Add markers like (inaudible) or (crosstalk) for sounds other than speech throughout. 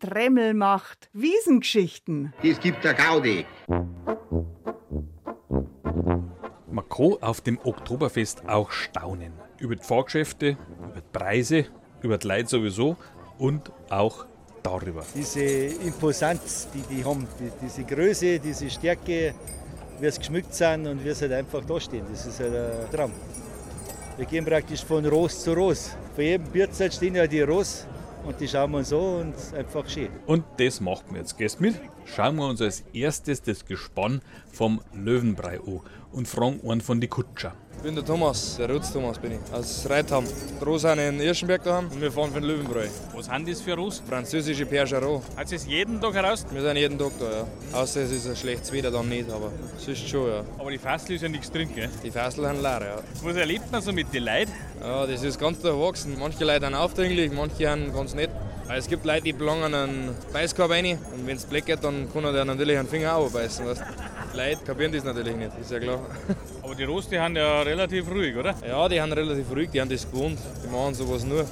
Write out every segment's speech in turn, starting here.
Tremmel macht. Wiesengeschichten. Es gibt der Gaudi. Man kann auf dem Oktoberfest auch staunen. Über die Fahrgeschäfte, über die Preise, über die Leute sowieso und auch darüber. Diese Imposanz, die die haben, die, diese Größe, diese Stärke, wie sie geschmückt sind und wie sie halt einfach da stehen, das ist halt ein Traum. Wir gehen praktisch von Ross zu Ross. Vor jedem Bierzeit stehen ja die Ross und die schauen wir uns an und einfach schön. Und das machen wir jetzt. Gehst mit? Schauen wir uns als erstes das Gespann vom Löwenbrei an und fragen einen von die Kutscher. Ich bin der Thomas, der Rutz Thomas bin ich, aus Reitham. Die Ross sind in Irschenberg daheim und wir fahren für den Löwenbräu. Was haben das für Ross? Französische Percheron. Hat es jeden Tag heraus? Wir sind jeden Tag da, ja. Außer es ist ein schlechtes Wetter, dann nicht, aber sonst schon, ja. Aber die Fassel ist ja nichts drin, gell? Die Fassel sind leer, ja. Was erlebt man so mit den Leuten? Ja, das ist ganz durchwachsen. Manche Leute sind aufdringlich, manche sind ganz nett. Es gibt Leute, die belangen einen Beißkorb rein und wenn es Black geht, dann kann er natürlich einen Finger auch beißen. Weißt? Die Leute kapieren das natürlich nicht, ist ja klar. (laughs) Aber die Rost, die haben ja relativ ruhig, oder? Ja, die haben relativ ruhig, die haben das gewohnt. Die machen sowas nur.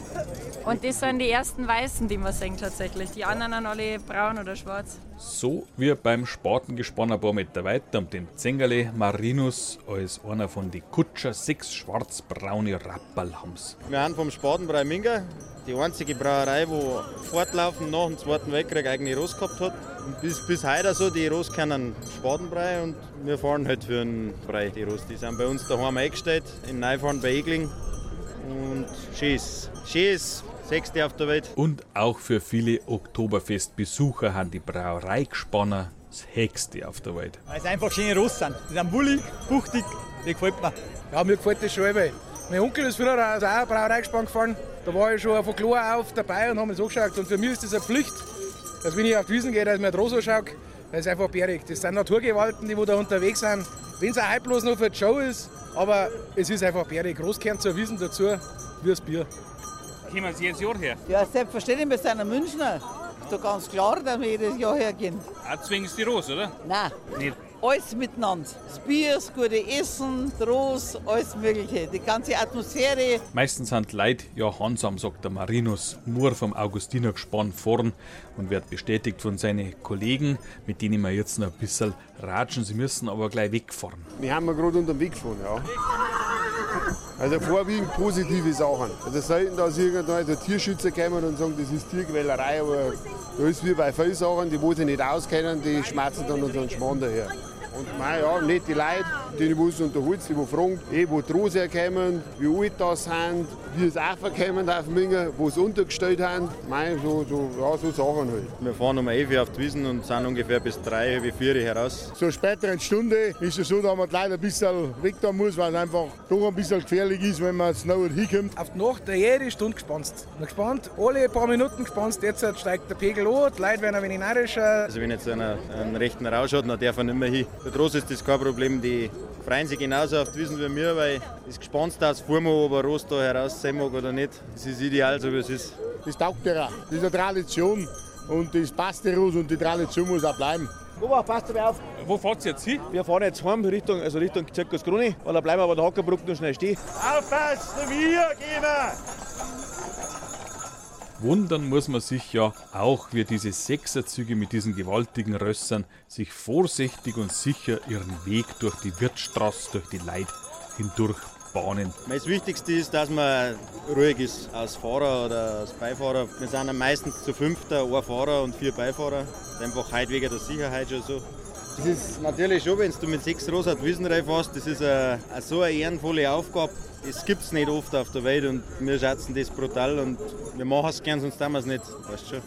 Und das sind die ersten Weißen, die man sehen tatsächlich. Die anderen sind alle braun oder schwarz. So wie beim Spatengespann ein paar Meter weiter um den Zengerle Marinus als einer von den Kutscher sechs schwarz-braune Rapperl haben's. Wir haben vom Spatenbrei Minga, die einzige Brauerei, die fortlaufend nach dem Zweiten Weltkrieg eigene Ross gehabt hat. Und bis, bis heute so, die Ross kennen Spatenbrei und wir fahren halt für einen Brei, die Ross. Die sind bei uns daheim eingestellt, in Neufahren bei Egling. Und schön Schön sechste auf der Welt. Und auch für viele Oktoberfestbesucher haben die Brauereigespanner das Höchste auf der Welt. Weil es einfach schöne Ross sind. Die sind bullig, buchtig, die gefällt mir. Ja, mir gefällt das schon. Weil mein Onkel ist früher auch eine Brauereigespann gefahren. Da war ich schon von klar auf dabei und habe mir das angeschaut. Und für mich ist das eine Pflicht, dass wenn ich auf die Wiesen gehe, dass ich mir die Ross anschaue. Das ist einfach bärig. Das sind Naturgewalten, die da unterwegs sind. Wenn es auch heute bloß noch für die Show ist, aber es ist einfach bärig. Großkern zur Wiesen dazu, wie das Bier. Kommen Sie jetzt Jahr her? Ja, selbstverständlich, wir sind ein Münchner. Ist doch ganz klar, dass wir jedes Jahr hergehen. Auch zwingst die Ross, oder? Nein. Nicht. Alles miteinander. Das Bier, das gute Essen, Ross, alles Mögliche. Die ganze Atmosphäre. Meistens sind Leute ja handsam, sagt der Marinus, nur vom Augustiner gespann vorn und wird bestätigt von seinen Kollegen, mit denen wir jetzt noch ein bisschen ratschen. Sie müssen aber gleich wegfahren. Wir haben gerade unter dem Weg gefahren, ja. Also vorwiegend positive Sachen. Also selten, dass irgendwann der Tierschützer kommen und sagen, das ist Tierquälerei, aber da ist wie bei vielen Sachen, die wo sich nicht auskennen, die schmerzen dann unseren Schmarrn daher. Und mein, ja, nette Leute, die muss unterhalten, die fragen, eh, wo die Rosen herkommen, wie alt das sind, wie es aufkommen auf Menge, wo sie untergestellt haben. Mein, so, so, ja, so Sachen halt. Wir fahren um 11 Uhr auf die Wiesen und sind ungefähr bis 3, wie 4 Uhr heraus. Zur späteren Stunde ist es so, dass man leider ein bisschen weg da muss, weil es einfach doch ein bisschen gefährlich ist, wenn man schneller hinkommt. Auf die Nacht jede Stunde gespannt. Gespannt, alle paar Minuten gespannt. Jetzt steigt der Pegel an, die Leute werden ein wenig narrisch. Also wenn jetzt einer einen rechten Rausch hat, dann darf er nicht mehr hin. Die Ross ist das kein Problem, die freuen sich genauso auf die Wiesen wie wir, weil das gespannt das fahren wir, ob ein Ross da heraus sein mag oder nicht. Das ist ideal, so wie es ist. Das taugt ja Das ist eine Tradition und das passt der Ross und die Tradition muss auch bleiben. Ober, passt dabei auf. Wo fahrt ihr jetzt hin? Wir fahren jetzt heim Richtung, also Richtung Zirkus Gruni, weil da bleiben wir aber der Hackerbrücke noch schnell stehen. Aufpassen, wir gehen wir! Wundern muss man sich ja auch, wie diese Sechserzüge mit diesen gewaltigen Rössern sich vorsichtig und sicher ihren Weg durch die Wirtstraße, durch die Leid hindurch bahnen. Das Wichtigste ist, dass man ruhig ist als Fahrer oder als Beifahrer. Wir sind meistens zu fünfter, ein Fahrer und vier Beifahrer. Einfach heute wegen der Sicherheit schon so. Das ist natürlich schon, wenn du mit sechs Rosen die Wiesen reinfährst, das ist eine, eine so eine ehrenvolle Aufgabe. Das gibt es nicht oft auf der Welt und wir schätzen das brutal und wir machen es gern, sonst tun wir es nicht. Weißt schon.